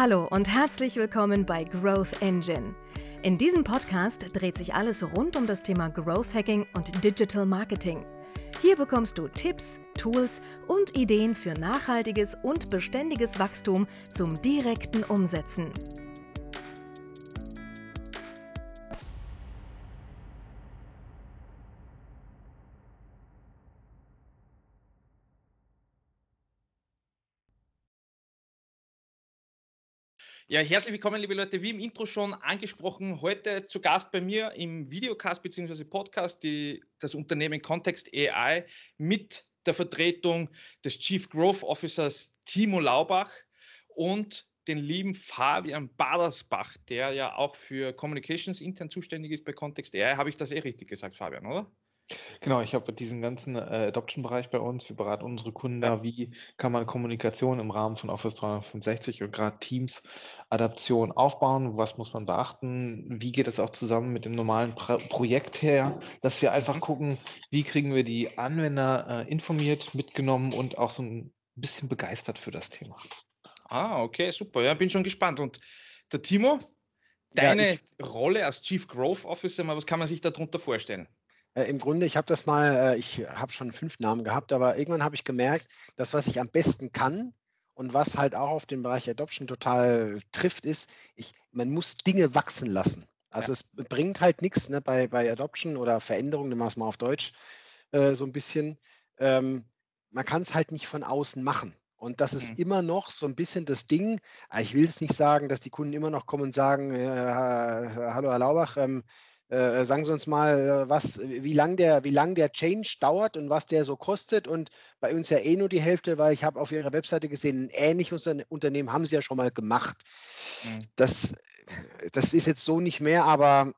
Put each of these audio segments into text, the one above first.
Hallo und herzlich willkommen bei Growth Engine. In diesem Podcast dreht sich alles rund um das Thema Growth Hacking und Digital Marketing. Hier bekommst du Tipps, Tools und Ideen für nachhaltiges und beständiges Wachstum zum direkten Umsetzen. Ja, herzlich willkommen, liebe Leute. Wie im Intro schon angesprochen, heute zu Gast bei mir im Videocast bzw. Podcast die, das Unternehmen Context AI mit der Vertretung des Chief Growth Officers Timo Laubach und den lieben Fabian Badersbach, der ja auch für Communications intern zuständig ist bei Context AI. Habe ich das eh richtig gesagt, Fabian, oder? Genau, ich habe diesen ganzen äh, Adoption-Bereich bei uns. Wir beraten unsere Kunden da, wie kann man Kommunikation im Rahmen von Office 365 und gerade Teams-Adaption aufbauen, was muss man beachten, wie geht es auch zusammen mit dem normalen Pro Projekt her, dass wir einfach mhm. gucken, wie kriegen wir die Anwender äh, informiert, mitgenommen und auch so ein bisschen begeistert für das Thema. Ah, okay, super. Ja, bin schon gespannt. Und der Timo, deine ja, Rolle als Chief Growth Officer, was kann man sich darunter vorstellen? Äh, Im Grunde, ich habe das mal, äh, ich habe schon fünf Namen gehabt, aber irgendwann habe ich gemerkt, dass was ich am besten kann und was halt auch auf den Bereich Adoption total trifft, ist, ich, man muss Dinge wachsen lassen. Also ja. es bringt halt nichts ne, bei, bei Adoption oder Veränderungen, nehmen wir es mal auf Deutsch, äh, so ein bisschen. Ähm, man kann es halt nicht von außen machen. Und das ist mhm. immer noch so ein bisschen das Ding. Ah, ich will es nicht sagen, dass die Kunden immer noch kommen und sagen, äh, hallo Herr Laubach, ähm, äh, sagen Sie uns mal, äh, was, wie lang der, wie lang der Change dauert und was der so kostet. Und bei uns ja eh nur die Hälfte, weil ich habe auf Ihrer Webseite gesehen, ein ähnliches Unternehmen haben Sie ja schon mal gemacht. Mhm. Das, das ist jetzt so nicht mehr, aber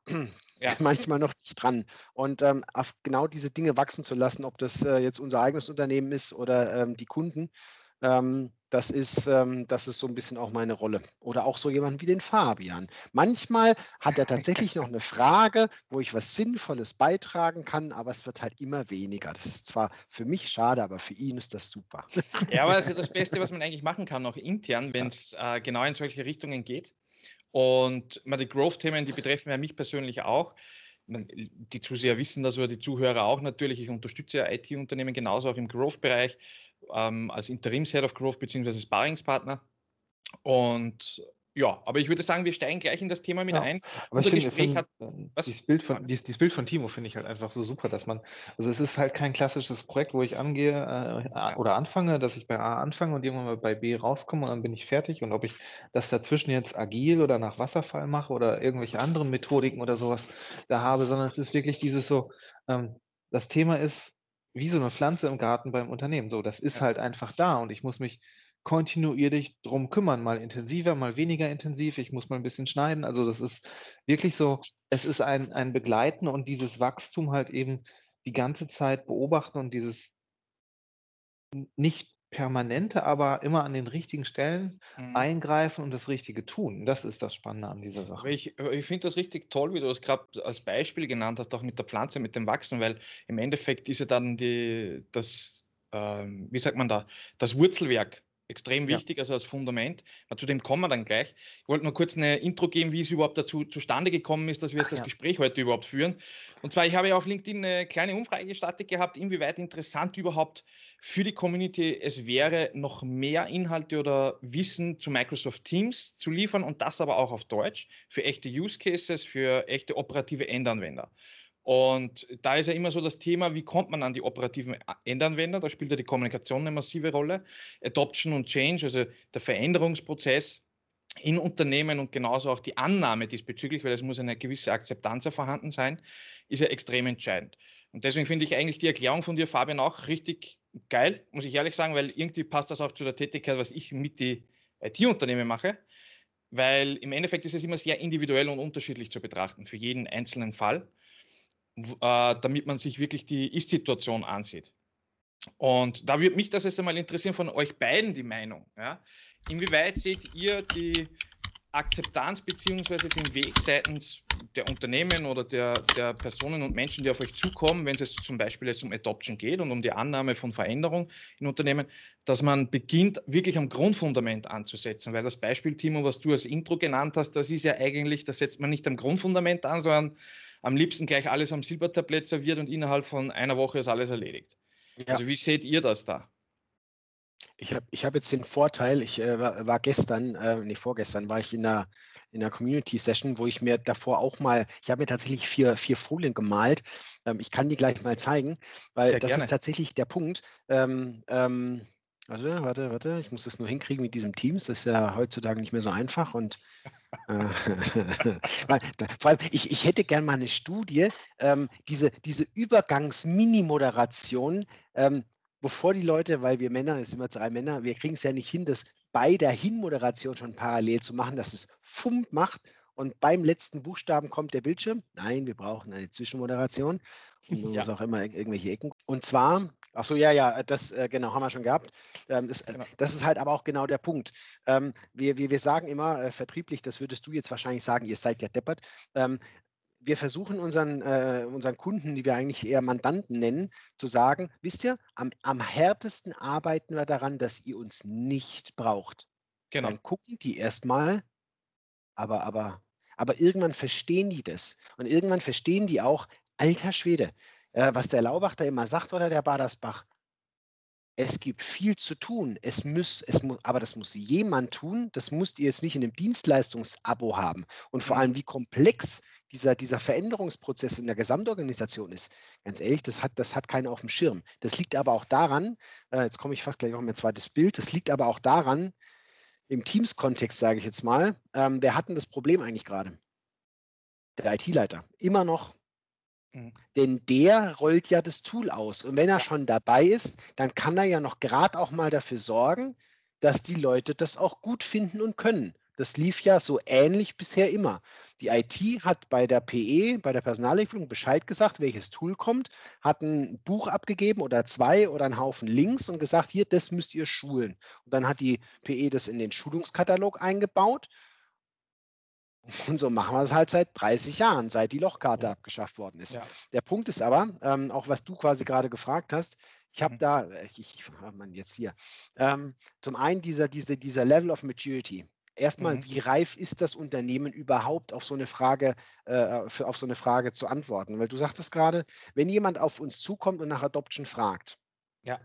ja. manchmal noch nicht dran. Und ähm, auf genau diese Dinge wachsen zu lassen, ob das äh, jetzt unser eigenes Unternehmen ist oder ähm, die Kunden, ähm, das ist, ähm, das ist so ein bisschen auch meine Rolle. Oder auch so jemand wie den Fabian. Manchmal hat er tatsächlich noch eine Frage, wo ich was Sinnvolles beitragen kann, aber es wird halt immer weniger. Das ist zwar für mich schade, aber für ihn ist das super. Ja, aber das ist das Beste, was man eigentlich machen kann, auch intern, wenn es äh, genau in solche Richtungen geht. Und die Growth-Themen, die betreffen ja mich persönlich auch die Zuseher wissen das oder die Zuhörer auch natürlich. Ich unterstütze ja IT-Unternehmen genauso auch im Growth-Bereich ähm, als Interims-Head of Growth bzw. Sparringspartner. Und ja, aber ich würde sagen, wir steigen gleich in das Thema mit ja, ein. Aber Unser ich Gespräch find, hat. Was? Dieses Bild, von, dieses, dieses Bild von Timo finde ich halt einfach so super, dass man, also es ist halt kein klassisches Projekt, wo ich angehe äh, oder anfange, dass ich bei A anfange und irgendwann mal bei B rauskomme und dann bin ich fertig. Und ob ich das dazwischen jetzt agil oder nach Wasserfall mache oder irgendwelche anderen Methodiken oder sowas da habe, sondern es ist wirklich dieses so, ähm, das Thema ist wie so eine Pflanze im Garten beim Unternehmen. So, das ist halt einfach da und ich muss mich kontinuierlich drum kümmern, mal intensiver, mal weniger intensiv. Ich muss mal ein bisschen schneiden. Also das ist wirklich so, es ist ein, ein Begleiten und dieses Wachstum halt eben die ganze Zeit beobachten und dieses nicht permanente, aber immer an den richtigen Stellen mhm. eingreifen und das Richtige tun. Das ist das Spannende an dieser Sache. Ich, ich finde das richtig toll, wie du das gerade als Beispiel genannt hast, auch mit der Pflanze, mit dem Wachsen, weil im Endeffekt ist ja dann die, das, ähm, wie sagt man da, das Wurzelwerk extrem wichtig, ja. also als Fundament. Zu dem kommen wir dann gleich. Ich wollte nur kurz eine Intro geben, wie es überhaupt dazu zustande gekommen ist, dass wir jetzt das ja. Gespräch heute überhaupt führen. Und zwar, ich habe ja auf LinkedIn eine kleine Umfrage gestartet gehabt, inwieweit interessant überhaupt für die Community es wäre, noch mehr Inhalte oder Wissen zu Microsoft Teams zu liefern und das aber auch auf Deutsch für echte Use Cases, für echte operative Endanwender. Und da ist ja immer so das Thema, wie kommt man an die operativen Endanwender? Da spielt ja die Kommunikation eine massive Rolle. Adoption und Change, also der Veränderungsprozess in Unternehmen und genauso auch die Annahme diesbezüglich, weil es muss eine gewisse Akzeptanz vorhanden sein, ist ja extrem entscheidend. Und deswegen finde ich eigentlich die Erklärung von dir, Fabian, auch richtig geil, muss ich ehrlich sagen, weil irgendwie passt das auch zu der Tätigkeit, was ich mit die IT-Unternehmen mache, weil im Endeffekt ist es immer sehr individuell und unterschiedlich zu betrachten für jeden einzelnen Fall damit man sich wirklich die Ist-Situation ansieht. Und da würde mich das jetzt einmal interessieren von euch beiden die Meinung. Ja? Inwieweit seht ihr die Akzeptanz beziehungsweise den Weg seitens der Unternehmen oder der, der Personen und Menschen, die auf euch zukommen, wenn es zum Beispiel jetzt um Adoption geht und um die Annahme von Veränderung in Unternehmen, dass man beginnt, wirklich am Grundfundament anzusetzen. Weil das Beispiel, Timo, was du als Intro genannt hast, das ist ja eigentlich, da setzt man nicht am Grundfundament an, sondern am liebsten gleich alles am Silbertablett serviert und innerhalb von einer Woche ist alles erledigt. Ja. Also wie seht ihr das da? Ich habe ich hab jetzt den Vorteil, ich äh, war, gestern, äh, nee, vorgestern war ich in einer, in einer Community-Session, wo ich mir davor auch mal, ich habe mir tatsächlich vier, vier Folien gemalt. Ähm, ich kann die gleich mal zeigen, weil Sehr das gerne. ist tatsächlich der Punkt. Ähm, ähm, warte, warte, warte, ich muss das nur hinkriegen mit diesem Teams. Das ist ja heutzutage nicht mehr so einfach und äh, vor allem, ich, ich hätte gern mal eine Studie, ähm, diese, diese Übergangs-Mini-Moderation, ähm, bevor die Leute, weil wir Männer, es sind immer drei Männer, wir kriegen es ja nicht hin, das bei der Hinmoderation schon parallel zu machen, dass es Fump macht und beim letzten Buchstaben kommt der Bildschirm. Nein, wir brauchen eine Zwischenmoderation. Und man ja. muss auch immer irgendwelche Ecken. Und zwar, ach so, ja, ja, das äh, genau haben wir schon gehabt. Ähm, das, äh, das, ist halt aber auch genau der Punkt. Ähm, wir, wir, wir sagen immer äh, vertrieblich, das würdest du jetzt wahrscheinlich sagen, ihr seid ja deppert. Ähm, wir versuchen unseren, äh, unseren Kunden, die wir eigentlich eher Mandanten nennen, zu sagen, wisst ihr, am, am härtesten arbeiten wir daran, dass ihr uns nicht braucht. Genau. Dann gucken die erstmal, aber, aber, aber irgendwann verstehen die das. Und irgendwann verstehen die auch, alter Schwede, äh, was der Laubach da immer sagt oder der Badersbach, es gibt viel zu tun. Es muss, es muss, aber das muss jemand tun. Das müsst ihr jetzt nicht in einem Dienstleistungsabo haben. Und vor mhm. allem, wie komplex dieser, dieser Veränderungsprozess in der Gesamtorganisation ist, ganz ehrlich, das hat, das hat keiner auf dem Schirm. Das liegt aber auch daran, äh, jetzt komme ich fast gleich auf mein zweites Bild, das liegt aber auch daran, im Teams-Kontext sage ich jetzt mal, ähm, wer hat denn das Problem eigentlich gerade? Der IT-Leiter. Immer noch. Mhm. Denn der rollt ja das Tool aus. Und wenn er schon dabei ist, dann kann er ja noch gerade auch mal dafür sorgen, dass die Leute das auch gut finden und können. Das lief ja so ähnlich bisher immer. Die IT hat bei der PE, bei der Personallieferung Bescheid gesagt, welches Tool kommt, hat ein Buch abgegeben oder zwei oder einen Haufen Links und gesagt, hier, das müsst ihr schulen. Und dann hat die PE das in den Schulungskatalog eingebaut. Und so machen wir es halt seit 30 Jahren, seit die Lochkarte abgeschafft worden ist. Ja. Der Punkt ist aber, ähm, auch was du quasi gerade gefragt hast, ich habe mhm. da, ich, ich man jetzt hier, ähm, zum einen dieser, dieser, dieser Level of Maturity. Erstmal, mhm. wie reif ist das Unternehmen überhaupt auf so eine Frage, äh, für, auf so eine Frage zu antworten? Weil du sagtest gerade, wenn jemand auf uns zukommt und nach Adoption fragt, ja.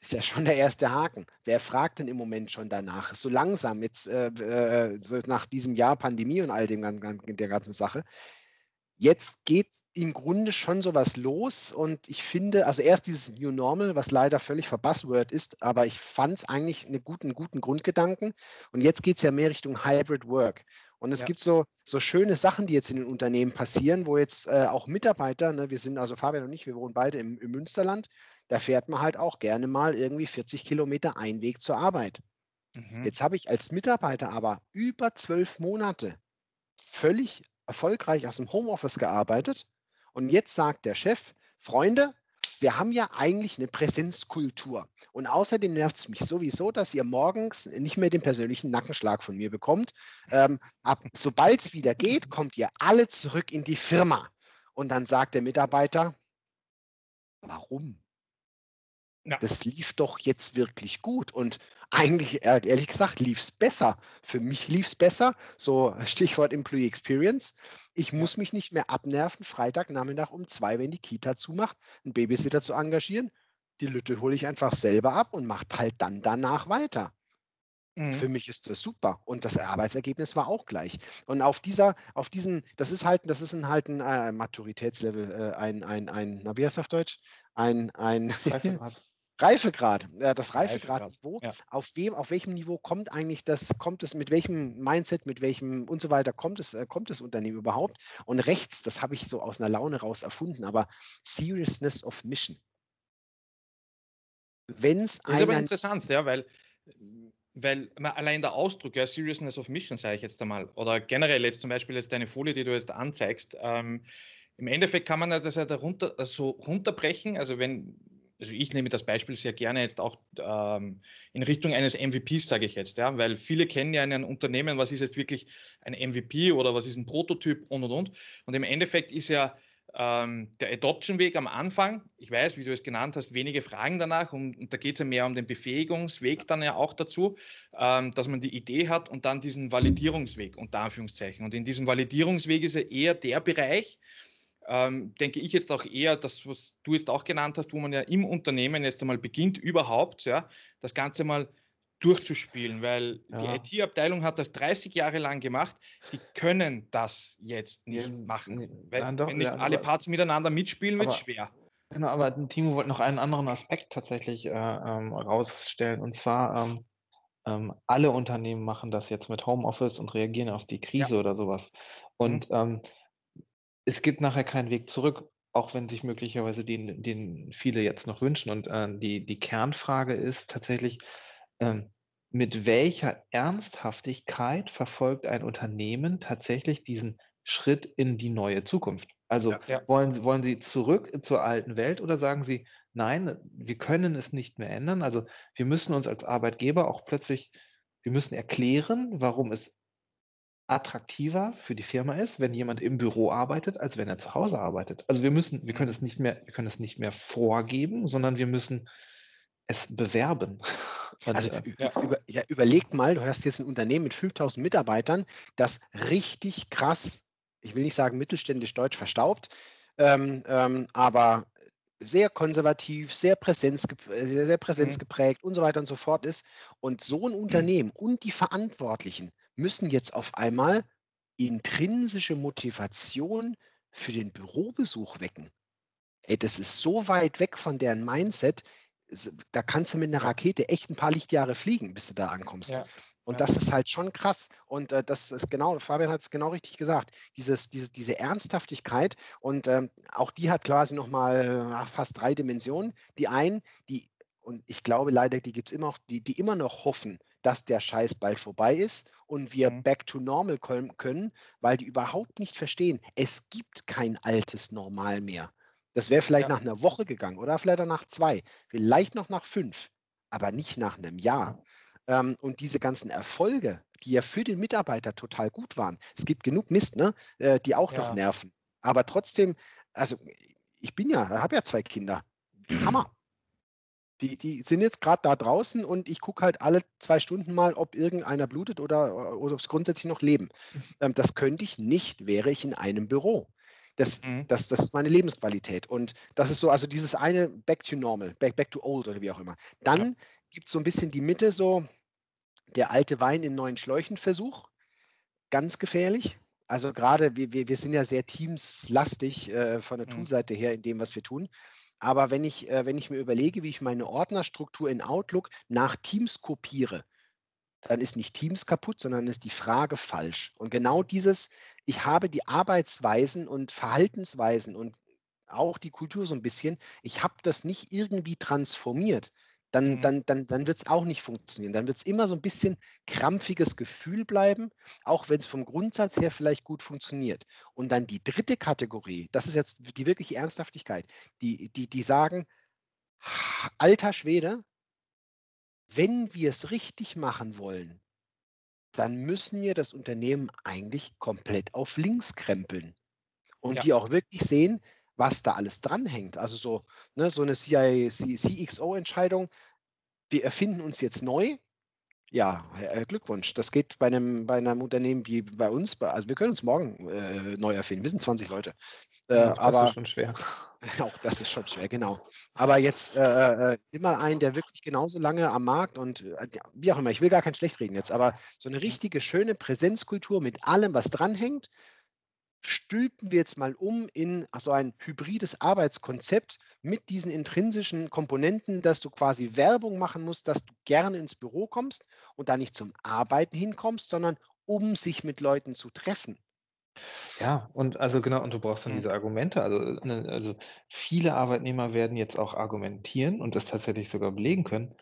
Ist ja schon der erste Haken. Wer fragt denn im Moment schon danach? So langsam, jetzt äh, äh so nach diesem Jahr Pandemie und all dem der ganzen Sache, jetzt geht im Grunde schon sowas los und ich finde, also erst dieses New Normal, was leider völlig verbuzzword ist, aber ich fand es eigentlich einen guten, guten Grundgedanken und jetzt geht es ja mehr Richtung Hybrid Work. Und es ja. gibt so, so schöne Sachen, die jetzt in den Unternehmen passieren, wo jetzt äh, auch Mitarbeiter, ne, wir sind also Fabian und ich, wir wohnen beide im, im Münsterland, da fährt man halt auch gerne mal irgendwie 40 Kilometer Einweg zur Arbeit. Mhm. Jetzt habe ich als Mitarbeiter aber über zwölf Monate völlig erfolgreich aus dem Homeoffice gearbeitet und jetzt sagt der Chef, Freunde, wir haben ja eigentlich eine Präsenzkultur. Und außerdem nervt es mich sowieso, dass ihr morgens nicht mehr den persönlichen Nackenschlag von mir bekommt. Ähm, sobald es wieder geht, kommt ihr alle zurück in die Firma. Und dann sagt der Mitarbeiter, warum? Ja. Das lief doch jetzt wirklich gut. Und eigentlich, ehrlich gesagt, lief es besser. Für mich lief es besser. So Stichwort Employee Experience. Ich muss mich nicht mehr abnerven, Freitagnachmittag um zwei, wenn die Kita zumacht, einen Babysitter zu engagieren. Die Lütte hole ich einfach selber ab und mache halt dann danach weiter. Mhm. Für mich ist das super. Und das Arbeitsergebnis war auch gleich. Und auf dieser, auf diesem, das ist halt, das ist ein halt ein äh, Maturitätslevel, äh, ein, ein, ein, na, wie heißt das auf Deutsch? Ein, ein Reifegrad, äh, das Reifegrad, Reifegrad wo, ja. auf wem, auf welchem Niveau kommt eigentlich das, kommt es, mit welchem Mindset, mit welchem und so weiter kommt es, äh, kommt das Unternehmen überhaupt? Und rechts, das habe ich so aus einer Laune raus erfunden, aber Seriousness of Mission. Wenn es ist aber interessant, ja, weil, weil allein der Ausdruck, ja, Seriousness of Mission, sage ich jetzt einmal, oder generell jetzt zum Beispiel jetzt deine Folie, die du jetzt anzeigst, ähm, im Endeffekt kann man das ja darunter so runterbrechen, also wenn also ich nehme das Beispiel sehr gerne jetzt auch ähm, in Richtung eines MVPs, sage ich jetzt, ja, weil viele kennen ja in einem Unternehmen, was ist jetzt wirklich ein MVP oder was ist ein Prototyp und und und. Und im Endeffekt ist ja ähm, der Adoption-Weg am Anfang, ich weiß, wie du es genannt hast, wenige Fragen danach und, und da geht es ja mehr um den Befähigungsweg dann ja auch dazu, ähm, dass man die Idee hat und dann diesen Validierungsweg unter Anführungszeichen. Und in diesem Validierungsweg ist ja eher der Bereich, ähm, denke ich jetzt auch eher, das, was du jetzt auch genannt hast, wo man ja im Unternehmen jetzt einmal beginnt, überhaupt, ja, das Ganze mal durchzuspielen, weil ja. die IT-Abteilung hat das 30 Jahre lang gemacht. Die können das jetzt nicht ja, machen. Weil, ja, doch, wenn nicht alle Parts miteinander mitspielen, wird es schwer. Genau, aber Timo wollte noch einen anderen Aspekt tatsächlich äh, ähm, rausstellen. Und zwar, ähm, ähm, alle Unternehmen machen das jetzt mit Homeoffice und reagieren auf die Krise oder sowas. Und mhm. Es gibt nachher keinen Weg zurück, auch wenn sich möglicherweise den, den viele jetzt noch wünschen. Und äh, die, die Kernfrage ist tatsächlich, ähm, mit welcher Ernsthaftigkeit verfolgt ein Unternehmen tatsächlich diesen Schritt in die neue Zukunft? Also ja, ja. Wollen, wollen Sie zurück zur alten Welt oder sagen Sie, nein, wir können es nicht mehr ändern? Also wir müssen uns als Arbeitgeber auch plötzlich, wir müssen erklären, warum es attraktiver für die Firma ist, wenn jemand im Büro arbeitet, als wenn er zu Hause arbeitet. Also wir müssen, wir können mhm. es nicht mehr, wir können es nicht mehr vorgeben, sondern wir müssen es bewerben. Und, also ja. Über, ja, überlegt mal, du hast jetzt ein Unternehmen mit 5000 Mitarbeitern, das richtig krass, ich will nicht sagen mittelständisch deutsch verstaubt, ähm, ähm, aber sehr konservativ, sehr, Präsenz, sehr, sehr präsenzgeprägt mhm. und so weiter und so fort ist. Und so ein mhm. Unternehmen mhm. und die Verantwortlichen müssen jetzt auf einmal intrinsische Motivation für den Bürobesuch wecken. Ey, das ist so weit weg von deren Mindset, da kannst du mit einer Rakete echt ein paar Lichtjahre fliegen, bis du da ankommst. Ja. Und ja. das ist halt schon krass. Und äh, das ist genau, Fabian hat es genau richtig gesagt. Dieses, diese, diese Ernsthaftigkeit und ähm, auch die hat quasi nochmal äh, fast drei Dimensionen. Die einen, die, und ich glaube leider, die gibt es immer noch, die, die immer noch hoffen, dass der Scheiß bald vorbei ist und wir mhm. back to normal können, weil die überhaupt nicht verstehen, es gibt kein altes Normal mehr. Das wäre vielleicht ja. nach einer Woche gegangen oder vielleicht auch nach zwei, vielleicht noch nach fünf, aber nicht nach einem Jahr. Ähm, und diese ganzen Erfolge, die ja für den Mitarbeiter total gut waren, es gibt genug Mist, ne, äh, die auch ja. noch nerven. Aber trotzdem, also ich bin ja, habe ja zwei Kinder. Hammer. Die, die sind jetzt gerade da draußen und ich gucke halt alle zwei Stunden mal, ob irgendeiner blutet oder, oder ob es grundsätzlich noch leben. Ähm, das könnte ich nicht, wäre ich in einem Büro. Das, mhm. das, das ist meine Lebensqualität. Und das ist so, also dieses eine Back to Normal, Back, back to Old oder wie auch immer. Dann ja. gibt es so ein bisschen die Mitte, so der alte Wein in neuen Schläuchen Versuch. Ganz gefährlich. Also gerade, wir, wir, wir sind ja sehr teamslastig äh, von der mhm. Toolseite her in dem, was wir tun. Aber wenn ich, äh, wenn ich mir überlege, wie ich meine Ordnerstruktur in Outlook nach Teams kopiere, dann ist nicht Teams kaputt, sondern ist die Frage falsch. Und genau dieses, ich habe die Arbeitsweisen und Verhaltensweisen und auch die Kultur so ein bisschen, ich habe das nicht irgendwie transformiert, dann, mhm. dann, dann, dann wird es auch nicht funktionieren. Dann wird es immer so ein bisschen krampfiges Gefühl bleiben, auch wenn es vom Grundsatz her vielleicht gut funktioniert. Und dann die dritte Kategorie, das ist jetzt die wirkliche Ernsthaftigkeit, die, die, die sagen, alter Schwede, wenn wir es richtig machen wollen, dann müssen wir das Unternehmen eigentlich komplett auf links krempeln und ja. die auch wirklich sehen, was da alles dranhängt. Also so, ne, so eine CXO-Entscheidung, wir erfinden uns jetzt neu. Ja, äh, Glückwunsch. Das geht bei einem, bei einem Unternehmen wie bei uns. Also wir können uns morgen äh, neu erfinden. Wir sind 20 Leute. Äh, das aber, ist schon schwer. Auch das ist schon schwer, genau. Aber jetzt äh, äh, nimm mal einen, der wirklich genauso lange am Markt und äh, wie auch immer, ich will gar kein schlecht reden jetzt, aber so eine richtige schöne Präsenzkultur mit allem, was dranhängt, stülpen wir jetzt mal um in so ein hybrides Arbeitskonzept mit diesen intrinsischen Komponenten, dass du quasi Werbung machen musst, dass du gerne ins Büro kommst und da nicht zum Arbeiten hinkommst, sondern um sich mit Leuten zu treffen. Ja, und also genau, und du brauchst dann Mhm. diese Argumente. Also, ne, also viele Arbeitnehmer werden jetzt auch argumentieren und das tatsächlich sogar belegen können.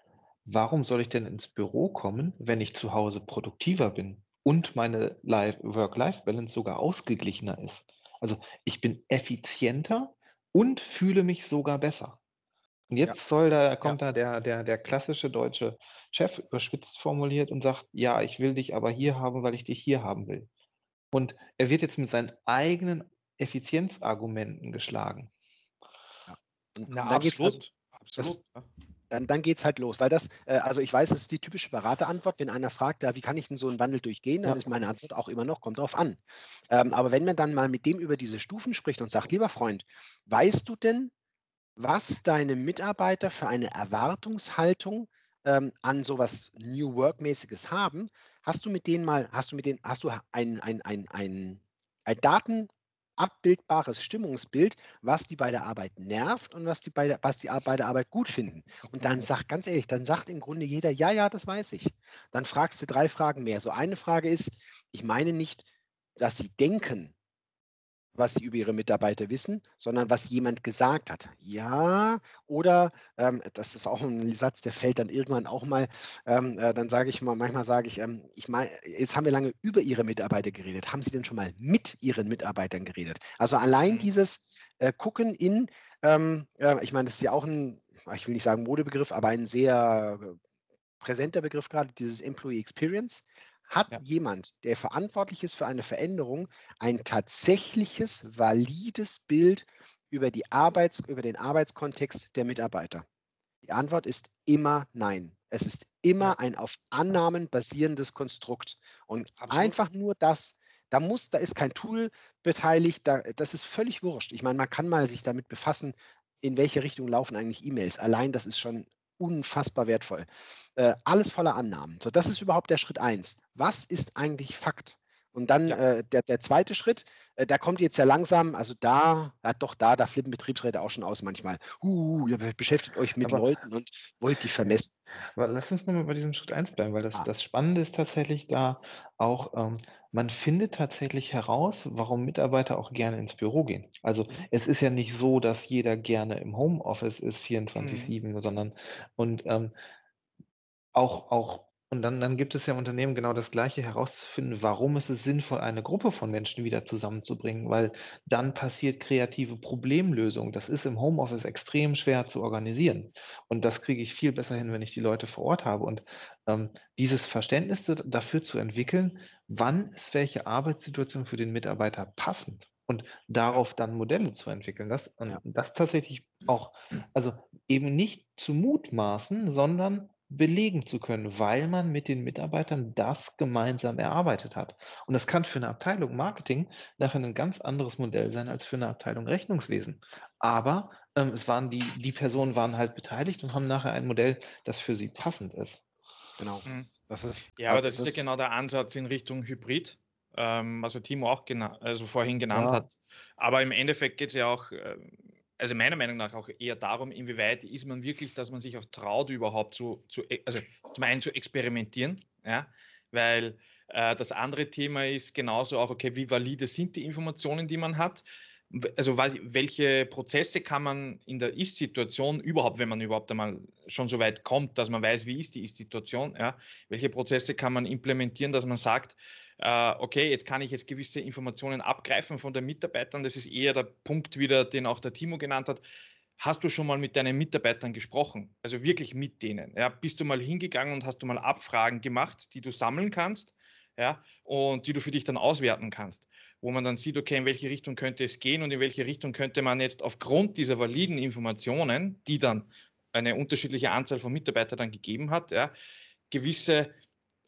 Warum soll ich denn ins Büro kommen, wenn ich zu Hause produktiver bin und meine Work-Life-Balance sogar ausgeglichener ist? Also ich bin effizienter und fühle mich sogar besser. Und jetzt ja. soll da, kommt ja. da der, der, der klassische deutsche Chef überspitzt formuliert und sagt, ja, ich will dich aber hier haben, weil ich dich hier haben will. Und er wird jetzt mit seinen eigenen Effizienzargumenten geschlagen. Ja. Na, absolut. absolut. Das, dann, dann geht es halt los. Weil das, äh, also ich weiß, das ist die typische Beraterantwort, wenn einer fragt, ja, wie kann ich denn so einen Wandel durchgehen, dann ja. ist meine Antwort auch immer noch, kommt drauf an. Ähm, aber wenn man dann mal mit dem über diese Stufen spricht und sagt, lieber Freund, weißt du denn, was deine Mitarbeiter für eine Erwartungshaltung ähm, an sowas New Work-mäßiges haben, hast du mit denen mal, hast du mit denen, hast du ein, ein, ein, ein, ein Daten, abbildbares Stimmungsbild, was die bei der Arbeit nervt und was die bei der, was die bei der Arbeit gut finden. Und dann sagt, ganz ehrlich, dann sagt im Grunde jeder, ja, ja, das weiß ich. Dann fragst du drei Fragen mehr. So eine Frage ist, ich meine nicht, dass sie denken, was sie über ihre Mitarbeiter wissen, sondern was jemand gesagt hat. Ja, oder ähm, das ist auch ein Satz, der fällt dann irgendwann auch mal, ähm, äh, dann sage ich mal, manchmal sage ich, ähm, ich meine, jetzt haben wir lange über ihre Mitarbeiter geredet. Haben Sie denn schon mal mit Ihren Mitarbeitern geredet? Also allein mhm. dieses äh, Gucken in, ähm, äh, ich meine, das ist ja auch ein, ich will nicht sagen Modebegriff, aber ein sehr äh, präsenter Begriff gerade, dieses Employee Experience. Hat ja. jemand, der verantwortlich ist für eine Veränderung, ein tatsächliches, valides Bild über, die Arbeits-, über den Arbeitskontext der Mitarbeiter? Die Antwort ist immer nein. Es ist immer ein auf Annahmen basierendes Konstrukt. Und Absolut. einfach nur das, da muss, da ist kein Tool beteiligt, da, das ist völlig wurscht. Ich meine, man kann mal sich damit befassen, in welche Richtung laufen eigentlich E-Mails. Allein das ist schon unfassbar wertvoll. Äh, alles voller Annahmen. So, das ist überhaupt der Schritt eins. Was ist eigentlich Fakt? Und dann ja. äh, der, der zweite Schritt, äh, da kommt jetzt ja langsam, also da, ja doch da, da flippen Betriebsräte auch schon aus manchmal. Uh, ihr beschäftigt euch mit aber, Leuten und wollt die vermessen. Aber lass uns nochmal bei diesem Schritt 1 bleiben, weil das, ah. das Spannende ist tatsächlich da auch, ähm, man findet tatsächlich heraus, warum Mitarbeiter auch gerne ins Büro gehen. Also mhm. es ist ja nicht so, dass jeder gerne im Homeoffice ist, 24-7, mhm. sondern und ähm, auch, auch und dann, dann gibt es ja im Unternehmen genau das Gleiche herauszufinden, warum ist es sinnvoll, eine Gruppe von Menschen wieder zusammenzubringen, weil dann passiert kreative Problemlösung. Das ist im Homeoffice extrem schwer zu organisieren. Und das kriege ich viel besser hin, wenn ich die Leute vor Ort habe. Und ähm, dieses Verständnis dafür zu entwickeln, wann ist welche Arbeitssituation für den Mitarbeiter passend und darauf dann Modelle zu entwickeln. Das, und das tatsächlich auch, also eben nicht zu mutmaßen, sondern belegen zu können, weil man mit den Mitarbeitern das gemeinsam erarbeitet hat. Und das kann für eine Abteilung Marketing nachher ein ganz anderes Modell sein als für eine Abteilung Rechnungswesen. Aber ähm, es waren die, die Personen waren halt beteiligt und haben nachher ein Modell, das für sie passend ist. Genau. Mhm. Das ist, ja, aber das, das ist ja genau der Ansatz in Richtung Hybrid, ähm, also Timo auch also vorhin genannt ja. hat. Aber im Endeffekt geht es ja auch, äh, also meiner Meinung nach auch eher darum, inwieweit ist man wirklich, dass man sich auch traut, überhaupt zu, zu e, also zum einen zu experimentieren, ja, weil äh, das andere Thema ist genauso auch, okay, wie valide sind die Informationen, die man hat? Also welche Prozesse kann man in der Ist-Situation überhaupt, wenn man überhaupt einmal schon so weit kommt, dass man weiß, wie ist die Ist-Situation, ja, welche Prozesse kann man implementieren, dass man sagt, äh, okay, jetzt kann ich jetzt gewisse Informationen abgreifen von den Mitarbeitern. Das ist eher der Punkt wieder, den auch der Timo genannt hat. Hast du schon mal mit deinen Mitarbeitern gesprochen? Also wirklich mit denen. Ja? Bist du mal hingegangen und hast du mal Abfragen gemacht, die du sammeln kannst? Ja, und die du für dich dann auswerten kannst, wo man dann sieht, okay, in welche Richtung könnte es gehen und in welche Richtung könnte man jetzt aufgrund dieser validen Informationen, die dann eine unterschiedliche Anzahl von Mitarbeitern dann gegeben hat, ja, gewisse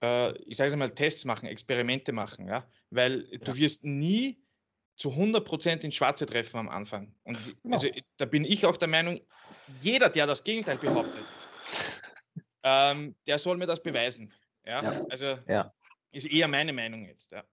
äh, ich sage es mal, Tests machen, Experimente machen, ja, weil ja. du wirst nie zu 100% ins Schwarze treffen am Anfang. Und genau. also, da bin ich auch der Meinung, jeder, der das Gegenteil behauptet, ähm, der soll mir das beweisen. Ja, ja. also ja. ist eher meine Meinung jetzt. Ja.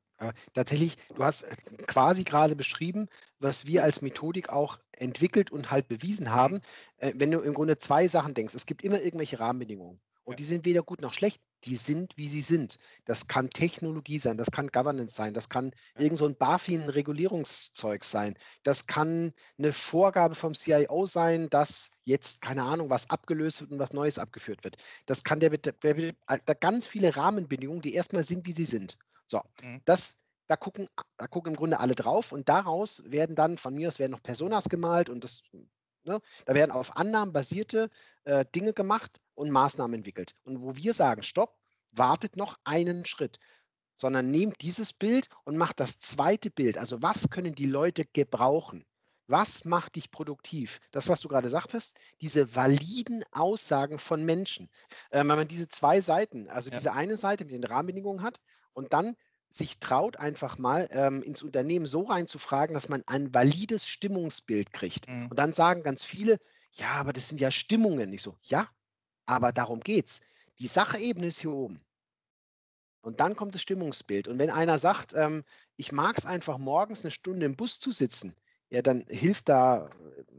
Tatsächlich, du hast quasi gerade beschrieben, was wir als Methodik auch entwickelt und halt bewiesen haben. Äh, wenn du im Grunde zwei Sachen denkst, es gibt immer irgendwelche Rahmenbedingungen. Und die sind weder gut noch schlecht, die sind, wie sie sind. Das kann Technologie sein, das kann Governance sein, das kann irgend so ein BaFin-Regulierungszeug sein, das kann eine Vorgabe vom CIO sein, dass jetzt, keine Ahnung, was abgelöst wird und was Neues abgeführt wird. Das kann der, der, der da ganz viele Rahmenbedingungen, die erstmal sind, wie sie sind. So, mhm. das, da gucken, da gucken im Grunde alle drauf und daraus werden dann, von mir aus werden noch Personas gemalt und das Ne? Da werden auf Annahmen basierte äh, Dinge gemacht und Maßnahmen entwickelt. Und wo wir sagen, stopp, wartet noch einen Schritt, sondern nehmt dieses Bild und macht das zweite Bild. Also was können die Leute gebrauchen? Was macht dich produktiv? Das, was du gerade sagtest, diese validen Aussagen von Menschen. Äh, wenn man diese zwei Seiten, also ja. diese eine Seite mit den Rahmenbedingungen hat und dann sich traut, einfach mal ähm, ins Unternehmen so reinzufragen, dass man ein valides Stimmungsbild kriegt. Mhm. Und dann sagen ganz viele, ja, aber das sind ja Stimmungen. Nicht so, ja, aber darum geht's. Die Sachebene ist hier oben. Und dann kommt das Stimmungsbild. Und wenn einer sagt, ähm, ich mag es einfach morgens eine Stunde im Bus zu sitzen, ja, dann hilft da,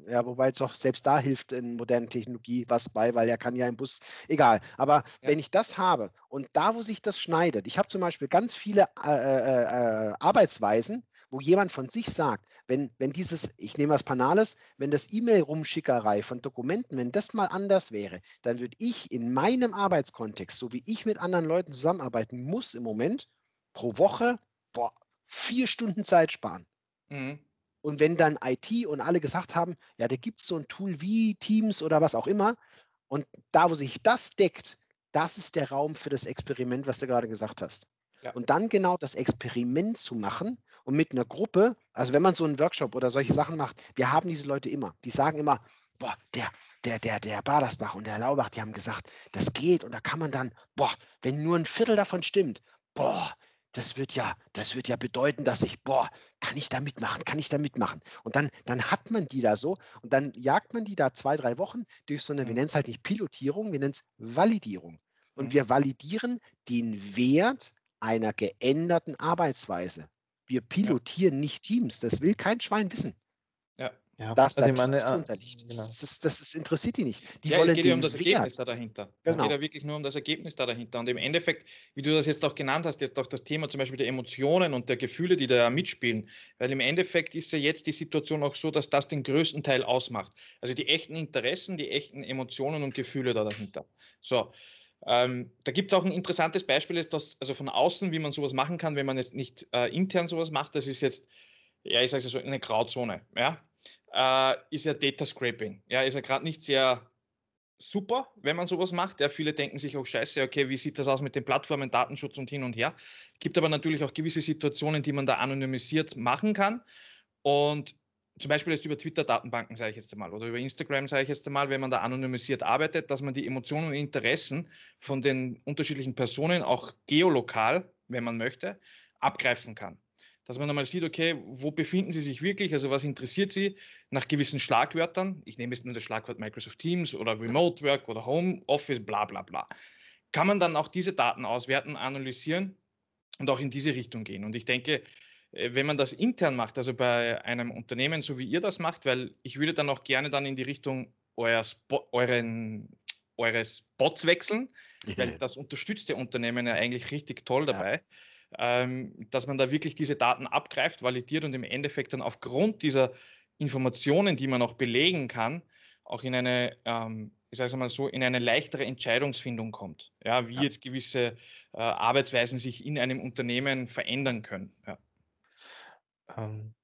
ja, wobei doch selbst da hilft in modernen Technologie was bei, weil er kann ja im Bus, egal. Aber ja. wenn ich das habe und da, wo sich das schneidet, ich habe zum Beispiel ganz viele äh, äh, äh, Arbeitsweisen, wo jemand von sich sagt, wenn, wenn dieses, ich nehme was Panales, wenn das E-Mail-Rumschickerei von Dokumenten, wenn das mal anders wäre, dann würde ich in meinem Arbeitskontext, so wie ich mit anderen Leuten zusammenarbeiten muss im Moment, pro Woche boah, vier Stunden Zeit sparen. Mhm. Und wenn dann IT und alle gesagt haben, ja, da gibt es so ein Tool wie Teams oder was auch immer, und da, wo sich das deckt, das ist der Raum für das Experiment, was du gerade gesagt hast. Ja. Und dann genau das Experiment zu machen und mit einer Gruppe, also wenn man so einen Workshop oder solche Sachen macht, wir haben diese Leute immer, die sagen immer, boah, der, der, der, der Badersbach und der Laubach, die haben gesagt, das geht und da kann man dann, boah, wenn nur ein Viertel davon stimmt, boah, das wird ja, das wird ja bedeuten, dass ich, boah, kann ich da mitmachen, kann ich da mitmachen? Und dann, dann hat man die da so und dann jagt man die da zwei, drei Wochen durch so eine, wir mhm. nennen es halt nicht Pilotierung, wir nennen es Validierung. Und mhm. wir validieren den Wert einer geänderten Arbeitsweise. Wir pilotieren ja. nicht Teams, das will kein Schwein wissen. Ja, dass also da meine, drunter liegt. Genau. Das, ist, das ist, interessiert die nicht. Die ja, wollen es geht ja um das. Ergebnis da dahinter. Genau. Es geht ja wirklich nur um das Ergebnis da dahinter. Und im Endeffekt, wie du das jetzt auch genannt hast, jetzt auch das Thema zum Beispiel der Emotionen und der Gefühle, die da mitspielen. Weil im Endeffekt ist ja jetzt die Situation auch so, dass das den größten Teil ausmacht. Also die echten Interessen, die echten Emotionen und Gefühle da dahinter. So. Ähm, da gibt es auch ein interessantes Beispiel, ist das, also von außen, wie man sowas machen kann, wenn man jetzt nicht äh, intern sowas macht. Das ist jetzt, ja, ich sage es so, eine Grauzone. Ja? Äh, ist ja Data Scraping. Ja, ist ja gerade nicht sehr super, wenn man sowas macht. Ja, viele denken sich auch scheiße, okay, wie sieht das aus mit den Plattformen, Datenschutz und hin und her. Gibt aber natürlich auch gewisse Situationen, die man da anonymisiert machen kann. Und zum Beispiel jetzt über Twitter-Datenbanken, sage ich jetzt einmal, oder über Instagram, sage ich jetzt einmal, wenn man da anonymisiert arbeitet, dass man die Emotionen und Interessen von den unterschiedlichen Personen auch geolokal, wenn man möchte, abgreifen kann dass man einmal sieht, okay, wo befinden Sie sich wirklich, also was interessiert Sie nach gewissen Schlagwörtern. Ich nehme jetzt nur das Schlagwort Microsoft Teams oder Remote Work oder Home Office, bla bla bla. Kann man dann auch diese Daten auswerten, analysieren und auch in diese Richtung gehen. Und ich denke, äh, wenn man das intern macht, also bei einem Unternehmen, so wie ihr das macht, weil ich würde dann auch gerne dann in die Richtung euer Spo euren, eures Bots wechseln, weil das unterstützt der Unternehmen ja eigentlich richtig toll dabei. Ja ähm, dass man da wirklich diese Daten abgreift, validiert und im Endeffekt dann aufgrund dieser Informationen, die man auch belegen kann, auch in eine, ähm, ich sage mal so, in eine leichtere Entscheidungsfindung kommt. Ja, wie ja. jetzt gewisse äh, Arbeitsweisen sich in einem Unternehmen verändern können. Ja. Ähm,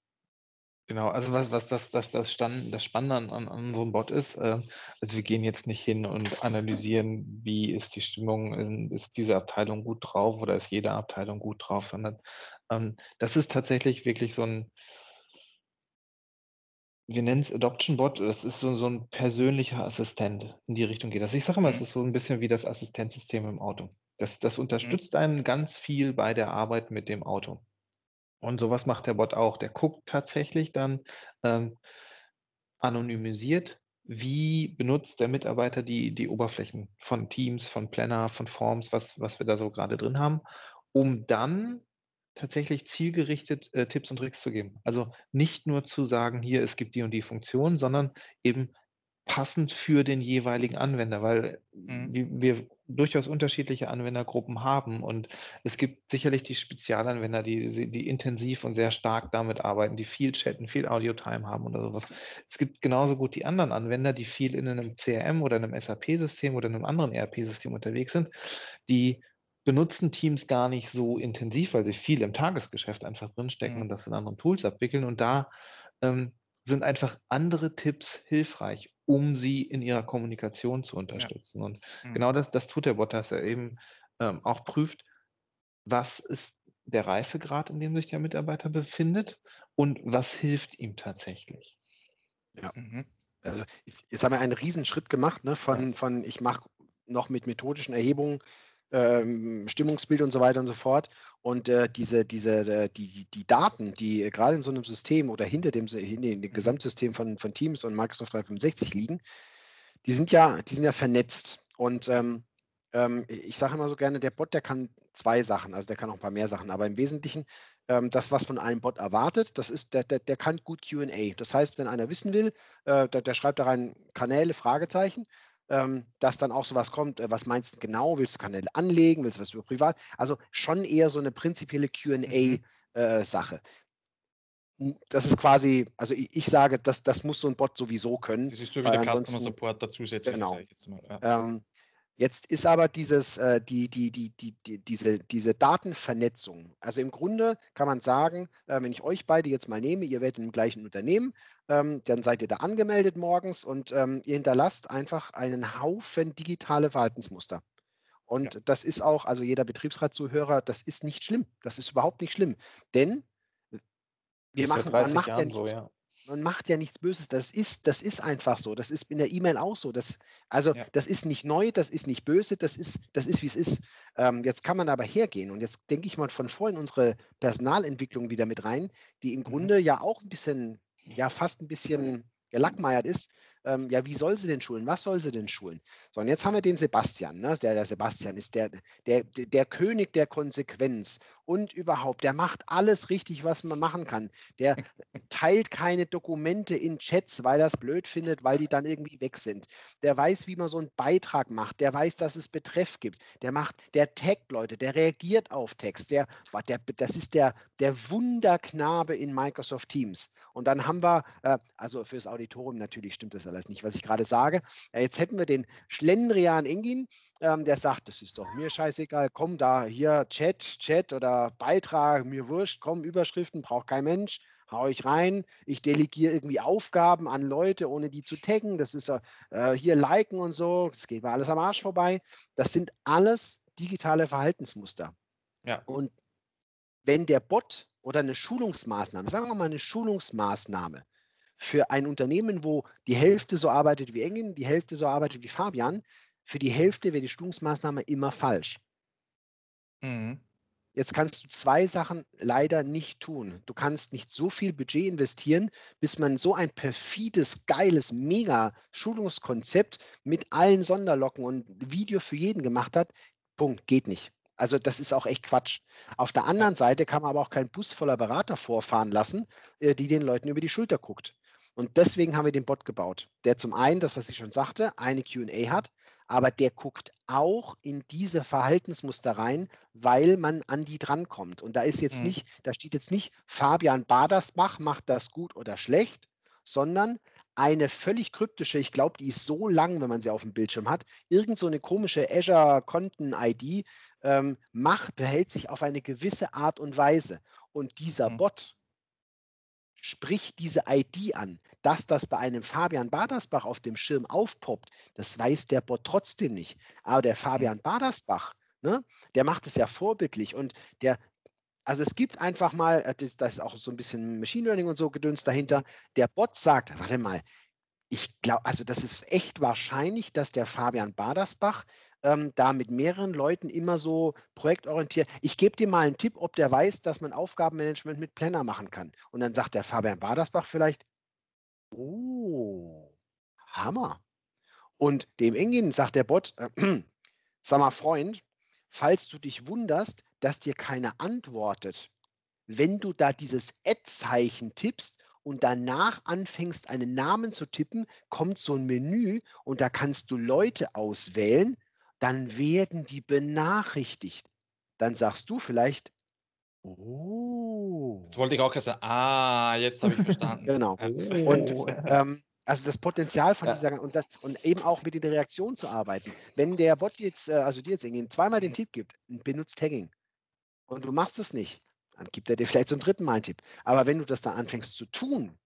Genau, also was, was das, das, das, Stand, das Spannende an, an, an so einem Bot ist, äh, also wir gehen jetzt nicht hin und analysieren, wie ist die Stimmung, in, ist diese Abteilung gut drauf oder ist jede Abteilung gut drauf, sondern ähm, das ist tatsächlich wirklich so ein, wir nennen es Adoption Bot, das ist so, so ein persönlicher Assistent in die Richtung geht. Also ich sage mal, es mhm. ist so ein bisschen wie das Assistenzsystem im Auto. Das, das mhm. unterstützt einen ganz viel bei der Arbeit mit dem Auto. Und sowas macht der Bot auch. Der guckt tatsächlich dann ähm, anonymisiert, wie benutzt der Mitarbeiter die, die Oberflächen von Teams, von Planner, von Forms, was, was wir da so gerade drin haben, um dann tatsächlich zielgerichtet äh, Tipps und Tricks zu geben. Also nicht nur zu sagen, hier, es gibt die und die Funktion, sondern eben passend für den jeweiligen Anwender, weil mhm. wir, wir, durchaus unterschiedliche Anwendergruppen haben und es gibt sicherlich die Spezialanwender, die, die intensiv und sehr stark damit arbeiten, die viel chatten, viel Audio-Time haben oder sowas. Es gibt genauso gut die anderen Anwender, die viel in einem CRM oder einem SAP-System oder einem anderen ERP-System unterwegs sind, die benutzen Teams gar nicht so intensiv, weil sie viel im Tagesgeschäft einfach drinstecken mhm. und das in anderen Tools abwickeln und da ähm, sind einfach andere Tipps hilfreich, um sie in ihrer Kommunikation zu unterstützen. Ja. Und mhm. genau das, das tut der Bot, dass er eben ähm, auch prüft, was ist der Reifegrad, in dem sich der Mitarbeiter befindet und was hilft ihm tatsächlich. Ja. Mhm. Also jetzt haben wir einen Riesenschritt gemacht, ne, von, von ich mache noch mit methodischen Erhebungen ähm, Stimmungsbild und so weiter und so fort. Und äh, diese, diese, äh, die, die Daten, die gerade in so einem System oder hinter dem, hinter dem mhm. Gesamtsystem von, von Teams und Microsoft 365 liegen, die sind ja, die sind ja vernetzt. Und ähm, ähm, ich sage immer so gerne, der Bot, der kann zwei Sachen, also der kann auch ein paar mehr Sachen, aber im Wesentlichen ähm, das, was von einem Bot erwartet, das ist, der, der, der kann gut QA. Das heißt, wenn einer wissen will, äh, der, der schreibt da rein Kanäle, Fragezeichen ähm, dass dann auch sowas kommt, äh, was meinst du genau, willst du Kanäle anlegen, willst du was über privat? Also schon eher so eine prinzipielle QA-Sache. Mhm. Äh, das ist quasi, also ich, sage, das, das muss so ein Bot sowieso können. Das ist so wie der Customer Support dazu zusätzlich. Genau. Jetzt, ja. ähm, jetzt, ist aber dieses, äh, die, die, die, die, die, diese, diese Datenvernetzung. Also im Grunde kann man sagen, äh, wenn ich euch beide jetzt mal nehme, ihr werdet im gleichen Unternehmen, ähm, dann seid ihr da angemeldet morgens und ähm, ihr hinterlasst einfach einen Haufen digitale Verhaltensmuster. Und ja. das ist auch, also jeder Betriebsratzuhörer, das ist nicht schlimm. Das ist überhaupt nicht schlimm. Denn wir machen, man macht ja nichts. So, ja. Man macht ja nichts Böses. Das ist, das ist einfach so. Das ist in der E-Mail auch so. Das, also ja. das ist nicht neu, das ist nicht böse, das ist, das ist wie es ist. Ähm, jetzt kann man aber hergehen und jetzt denke ich mal von vorhin unsere Personalentwicklung wieder mit rein, die im mhm. Grunde ja auch ein bisschen ja fast ein bisschen gelackmeiert ist, ähm, ja, wie soll sie denn schulen? Was soll sie denn schulen? So, und jetzt haben wir den Sebastian. Ne? Der, der Sebastian ist der, der, der König der Konsequenz und überhaupt, der macht alles richtig, was man machen kann. Der teilt keine Dokumente in Chats, weil er es blöd findet, weil die dann irgendwie weg sind. Der weiß, wie man so einen Beitrag macht. Der weiß, dass es Betreff gibt. Der macht, der taggt Leute, der reagiert auf Text. Der, der, das ist der, der Wunderknabe in Microsoft Teams. Und dann haben wir, äh, also fürs Auditorium natürlich stimmt das alles nicht, was ich gerade sage. Ja, jetzt hätten wir den Schlendrian Engin, ähm, der sagt, das ist doch mir scheißegal, komm da, hier Chat, Chat oder Beitrag, mir wurscht, komm, Überschriften, braucht kein Mensch, hau ich rein, ich delegiere irgendwie Aufgaben an Leute, ohne die zu taggen, das ist äh, hier liken und so, das geht mir alles am Arsch vorbei. Das sind alles digitale Verhaltensmuster. Ja. Und wenn der Bot oder eine Schulungsmaßnahme, sagen wir mal eine Schulungsmaßnahme für ein Unternehmen, wo die Hälfte so arbeitet wie Engin, die Hälfte so arbeitet wie Fabian, für die Hälfte wäre die Schulungsmaßnahme immer falsch. Mhm. Jetzt kannst du zwei Sachen leider nicht tun. Du kannst nicht so viel Budget investieren, bis man so ein perfides, geiles, mega Schulungskonzept mit allen Sonderlocken und Video für jeden gemacht hat. Punkt, geht nicht. Also das ist auch echt Quatsch. Auf der anderen Seite kann man aber auch keinen Bus voller Berater vorfahren lassen, äh, die den Leuten über die Schulter guckt. Und deswegen haben wir den Bot gebaut, der zum einen, das, was ich schon sagte, eine QA hat, aber der guckt auch in diese Verhaltensmuster rein, weil man an die drankommt. Und da ist jetzt mhm. nicht, da steht jetzt nicht, Fabian Badersbach macht das gut oder schlecht, sondern eine völlig kryptische, ich glaube, die ist so lang, wenn man sie auf dem Bildschirm hat, irgend so eine komische Azure-Konten-ID ähm, macht, behält sich auf eine gewisse Art und Weise. Und dieser mhm. Bot, spricht diese ID an. Dass das bei einem Fabian Badersbach auf dem Schirm aufpoppt, das weiß der Bot trotzdem nicht. Aber der Fabian Badersbach, ne, der macht es ja vorbildlich und der, also es gibt einfach mal, äh, das, das ist auch so ein bisschen Machine Learning und so gedöns dahinter, der Bot sagt, warte mal, ich glaube, also das ist echt wahrscheinlich, dass der Fabian Badersbach ähm, da mit mehreren Leuten immer so projektorientiert. Ich gebe dir mal einen Tipp, ob der weiß, dass man Aufgabenmanagement mit Planner machen kann. Und dann sagt der Fabian Badersbach vielleicht, oh, Hammer. Und dem Engin sagt der Bot, äh, sag mal Freund, falls du dich wunderst, dass dir keiner antwortet, wenn du da dieses Ad-Zeichen tippst und danach anfängst, einen Namen zu tippen, kommt so ein Menü und da kannst du Leute auswählen dann werden die benachrichtigt. Dann sagst du vielleicht, oh. Das wollte ich auch sagen. Ah, jetzt habe ich verstanden. genau. Und ähm, also das Potenzial von ja. dieser und, und, eben auch mit der Reaktion zu arbeiten. Wenn der Bot jetzt, äh, also dir jetzt irgendwie zweimal den Tipp gibt, benutzt Tagging und du machst es nicht, dann gibt er dir vielleicht zum dritten Mal einen Tipp. Aber wenn du das dann anfängst zu tun,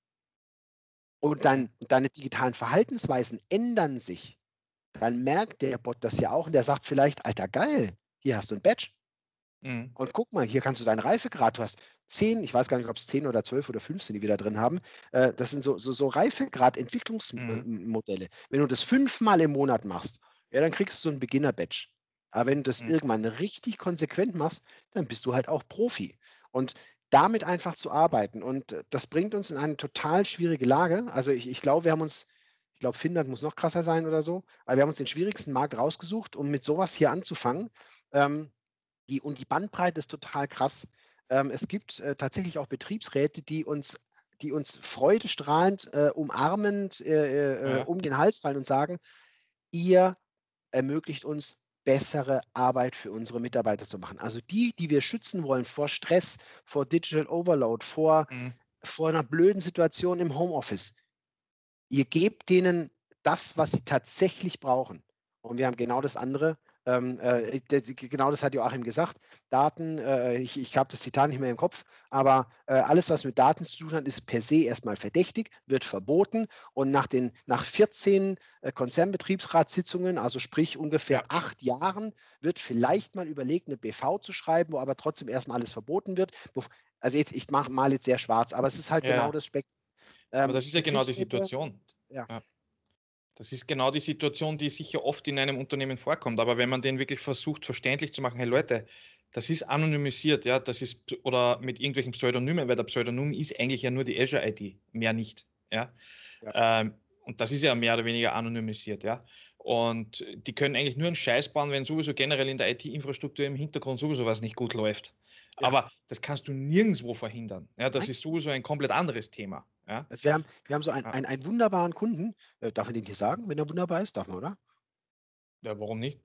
und dann deine digitalen Verhaltensweisen ändern sich, dann merkt der Bot das ja auch und der sagt vielleicht, Alter, geil, hier hast du ein Badge. Mhm. Und guck mal, hier kannst du deinen Reifegrad, du hast 10, ich weiß gar nicht, ob es 10 oder 12 oder 15, die wir da drin haben. Äh, das sind so, so, so Reifegrad-Entwicklungsmodelle. Mhm. Wenn du das fünfmal im Monat machst, ja, dann kriegst du so ein Beginner-Badge. Aber wenn du das mhm. irgendwann richtig konsequent machst, dann bist du halt auch Profi. Und damit einfach zu arbeiten. Und das bringt uns in eine total schwierige Lage. Also ich, ich glaube, wir haben uns, glaube, Finnland muss noch krasser sein oder so, aber wir haben uns den schwierigsten Markt rausgesucht, um mit sowas hier anzufangen. Ähm, die, und die Bandbreite ist total krass. Ähm, es gibt äh, tatsächlich auch Betriebsräte, die uns, die uns freudestrahlend, äh, umarmend äh, äh ja. um den Hals fallen und sagen, ihr ermöglicht uns bessere Arbeit für unsere Mitarbeiter zu machen. Also die, die wir schützen wollen vor Stress, vor Digital Overload, vor, mhm. vor einer blöden Situation im Homeoffice. Ihr gebt denen das, was sie tatsächlich brauchen. Und wir haben genau das andere, ähm, äh, genau das hat Joachim gesagt. Daten, äh, ich, ich habe das Zitat nicht mehr im Kopf, aber äh, alles, was mit Daten zu tun hat, ist per se erstmal verdächtig, wird verboten und nach, den, nach 14 äh, Konzernbetriebsratssitzungen, also sprich ungefähr acht Jahren, wird vielleicht mal überlegt, eine BV zu schreiben, wo aber trotzdem erstmal alles verboten wird. Also jetzt, ich mache mal jetzt sehr schwarz, aber es ist halt ja. genau das Spektrum. Ähm, aber das ist ja genau die Situation. Ja. ja. Das ist genau die Situation, die sicher oft in einem Unternehmen vorkommt. Aber wenn man den wirklich versucht, verständlich zu machen, hey Leute, das ist anonymisiert, ja, das ist oder mit irgendwelchen Pseudonymen, weil der Pseudonym ist eigentlich ja nur die Azure ID, mehr nicht, ja. ja. Ähm, und das ist ja mehr oder weniger anonymisiert, ja. Und die können eigentlich nur einen Scheiß bauen, wenn sowieso generell in der IT-Infrastruktur im Hintergrund sowieso was nicht gut läuft. Ja. Aber das kannst du nirgendwo verhindern. Ja, das Nein. ist sowieso ein komplett anderes Thema. Ja? Also wir, haben, wir haben so einen, einen, einen wunderbaren Kunden. Äh, darf man den hier sagen, wenn er wunderbar ist? Darf man, oder? Ja, warum nicht?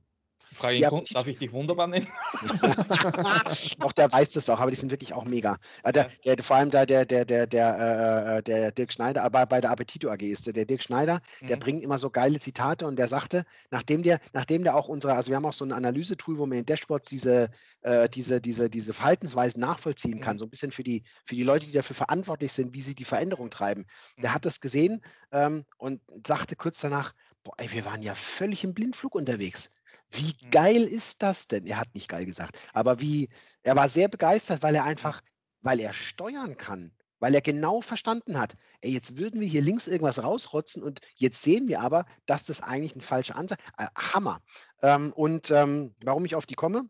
Frage ja, Kunden, darf ich dich wunderbar nennen? auch der weiß das auch, aber die sind wirklich auch mega. Äh, der, der, vor allem da der, der, der, der, äh, der Dirk Schneider, aber bei der Appetito AG ist der Dirk Schneider, der mhm. bringt immer so geile Zitate und der sagte, nachdem der, nachdem der auch unsere, also wir haben auch so ein Analysetool, wo man in Dashboards diese, äh, diese, diese, diese Verhaltensweisen nachvollziehen kann, mhm. so ein bisschen für die, für die Leute, die dafür verantwortlich sind, wie sie die Veränderung treiben. Der mhm. hat das gesehen ähm, und sagte kurz danach, boah, ey, wir waren ja völlig im Blindflug unterwegs. Wie mhm. geil ist das denn? Er hat nicht geil gesagt, aber wie, er war sehr begeistert, weil er einfach, weil er steuern kann, weil er genau verstanden hat, ey, jetzt würden wir hier links irgendwas rausrotzen und jetzt sehen wir aber, dass das eigentlich ein falscher Ansatz äh, Hammer. Ähm, und ähm, warum ich auf die komme?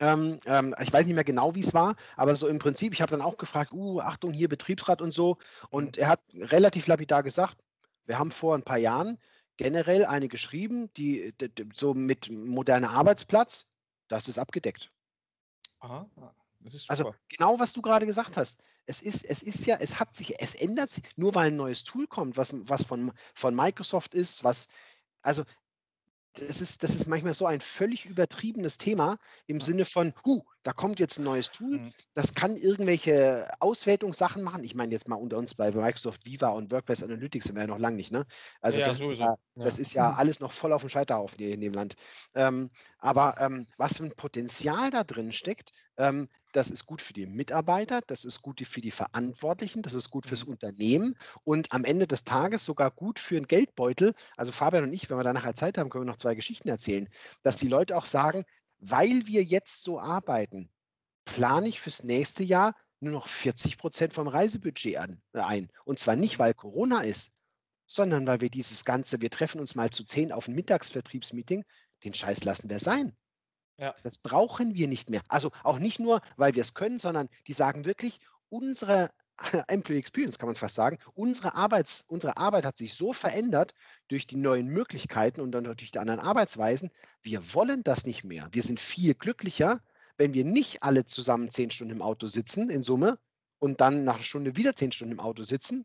Ähm, ähm, ich weiß nicht mehr genau, wie es war, aber so im Prinzip, ich habe dann auch gefragt, uh, Achtung, hier Betriebsrat und so. Und mhm. er hat relativ lapidar gesagt, wir haben vor ein paar Jahren generell eine geschrieben, die, die so mit moderner Arbeitsplatz, das ist abgedeckt. Aha, ah, ist also genau, was du gerade gesagt hast. Es ist, es ist ja, es hat sich, es ändert sich, nur weil ein neues Tool kommt, was, was von, von Microsoft ist, was, also das ist, das ist manchmal so ein völlig übertriebenes Thema im Sinne von, huh, da kommt jetzt ein neues Tool, mhm. das kann irgendwelche Auswertungssachen machen. Ich meine jetzt mal unter uns bei Microsoft Viva und Workplace Analytics sind wir ja noch lange nicht, ne? Also ja, das, ist ja, das ist ja alles noch voll auf dem Scheiterhaufen hier in dem Land. Ähm, aber ähm, was für ein Potenzial da drin steckt, ähm, das ist gut für die Mitarbeiter, das ist gut für die Verantwortlichen, das ist gut fürs mhm. Unternehmen und am Ende des Tages sogar gut für den Geldbeutel. Also Fabian und ich, wenn wir da nachher Zeit haben, können wir noch zwei Geschichten erzählen, dass die Leute auch sagen, weil wir jetzt so arbeiten, plane ich fürs nächste Jahr nur noch 40 Prozent vom Reisebudget an, äh, ein. Und zwar nicht, weil Corona ist, sondern weil wir dieses Ganze, wir treffen uns mal zu zehn auf ein Mittagsvertriebsmeeting, den Scheiß lassen wir sein. Ja. Das brauchen wir nicht mehr. Also auch nicht nur, weil wir es können, sondern die sagen wirklich, unsere Employee Experience kann man fast sagen, unsere, Arbeits, unsere Arbeit hat sich so verändert durch die neuen Möglichkeiten und dann durch die anderen Arbeitsweisen. Wir wollen das nicht mehr. Wir sind viel glücklicher, wenn wir nicht alle zusammen zehn Stunden im Auto sitzen in Summe und dann nach einer Stunde wieder zehn Stunden im Auto sitzen,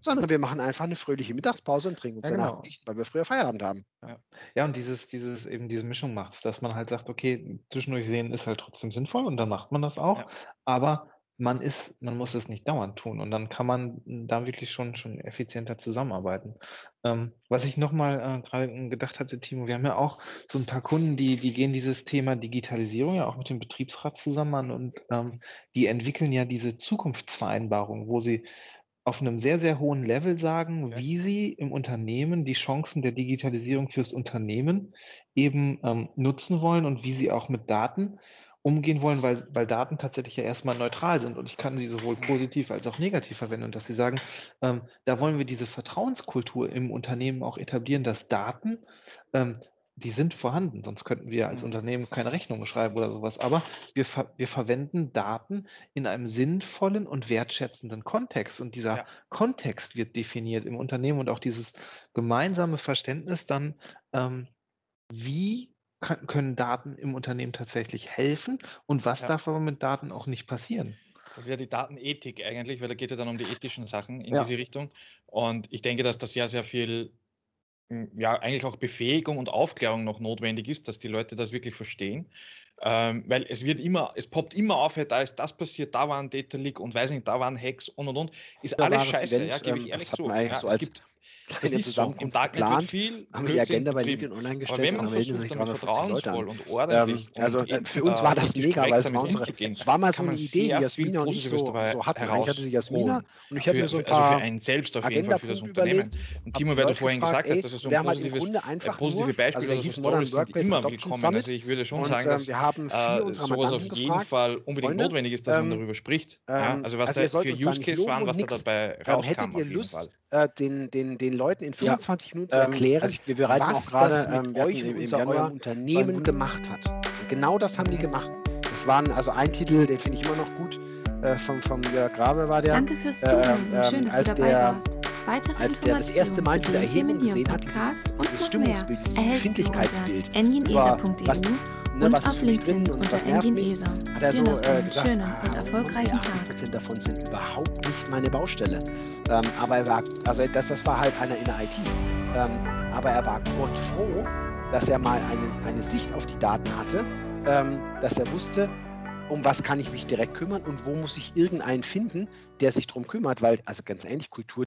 sondern wir machen einfach eine fröhliche Mittagspause und trinken uns ja, genau. nicht, weil wir früher Feierabend haben. Ja, ja und dieses, dieses, eben diese Mischung macht es, dass man halt sagt, okay, zwischendurch sehen ist halt trotzdem sinnvoll und dann macht man das auch, ja. aber man ist, man muss es nicht dauernd tun und dann kann man da wirklich schon, schon effizienter zusammenarbeiten. Ähm, was ich nochmal äh, gerade gedacht hatte, Timo, wir haben ja auch so ein paar Kunden, die, die gehen dieses Thema Digitalisierung ja auch mit dem Betriebsrat zusammen an und ähm, die entwickeln ja diese Zukunftsvereinbarung, wo sie auf einem sehr, sehr hohen Level sagen, okay. wie sie im Unternehmen die Chancen der Digitalisierung fürs Unternehmen eben ähm, nutzen wollen und wie sie auch mit Daten umgehen wollen, weil, weil Daten tatsächlich ja erstmal neutral sind und ich kann sie sowohl positiv als auch negativ verwenden und dass sie sagen, ähm, da wollen wir diese Vertrauenskultur im Unternehmen auch etablieren, dass Daten ähm, die sind vorhanden, sonst könnten wir als mhm. Unternehmen keine Rechnung schreiben oder sowas. Aber wir, ver wir verwenden Daten in einem sinnvollen und wertschätzenden Kontext. Und dieser ja. Kontext wird definiert im Unternehmen und auch dieses gemeinsame Verständnis dann, ähm, wie kann, können Daten im Unternehmen tatsächlich helfen und was ja. darf aber mit Daten auch nicht passieren. Das ist ja die Datenethik eigentlich, weil da geht ja dann um die ethischen Sachen in ja. diese Richtung. Und ich denke, dass da sehr, sehr viel ja, eigentlich auch Befähigung und Aufklärung noch notwendig ist, dass die Leute das wirklich verstehen. Ähm, weil es wird immer, es poppt immer auf, da ist das passiert, da war ein Data Leak und weiß nicht, da waren Hacks und und und. Ist da alles scheiße, Event, ja, gebe ich ähm, ehrlich zu. Ja, so es gibt, das ist so. Im Darknet geplant, viel haben die Agenda bei LinkedIn online gestellt aber wenn man und melden sich 350 Leute an. Und ordentlich ähm, also und für uns war das mega, weil es war unsere, war mal so eine Idee, die Jasmina und ich so, so hatten. Eigentlich hatte sie Jasmina und ich habe mir so ein paar also für einen selbst auf jeden Fall für das Unternehmen. Und Timo, weil du vorhin gesagt hast, dass es so ein positive Beispiel oder so Stories sind immer willkommen. Also ich würde schon sagen, dass sowas auf jeden Fall unbedingt notwendig ist, dass man darüber spricht. Also was da für Use Case waren, was da dabei rauskam. Hättet ihr Lust, den Leuten in 25 ja. Minuten zu ähm, erklären, also wir bereiten was auch gerade, das mit ähm, euch im, im Januar Unternehmen gemacht hat. Und genau das haben die gemacht. Das waren also ein Titel, den finde ich immer noch gut. Äh, vom, vom Jörg Grabe war der. Danke fürs Zuhören äh, schön, dass du dabei der, warst. Weitere als der das erste Mal diese Erhebung gesehen hat, dieses, dieses Stimmungsbild, dieses Befindlichkeitsbild, was, ne, und auf LinkedIn und unter Engin ESA. Hat er so äh, gesagt, schönen und erfolgreichen Tag. 80% davon sind überhaupt nicht meine Baustelle. Ähm, aber er war, also das, das war halt einer in der IT. Ähm, aber er war Gott froh, dass er mal eine, eine Sicht auf die Daten hatte, ähm, dass er wusste, um was kann ich mich direkt kümmern und wo muss ich irgendeinen finden, der sich darum kümmert, weil, also ganz ähnlich, Kultur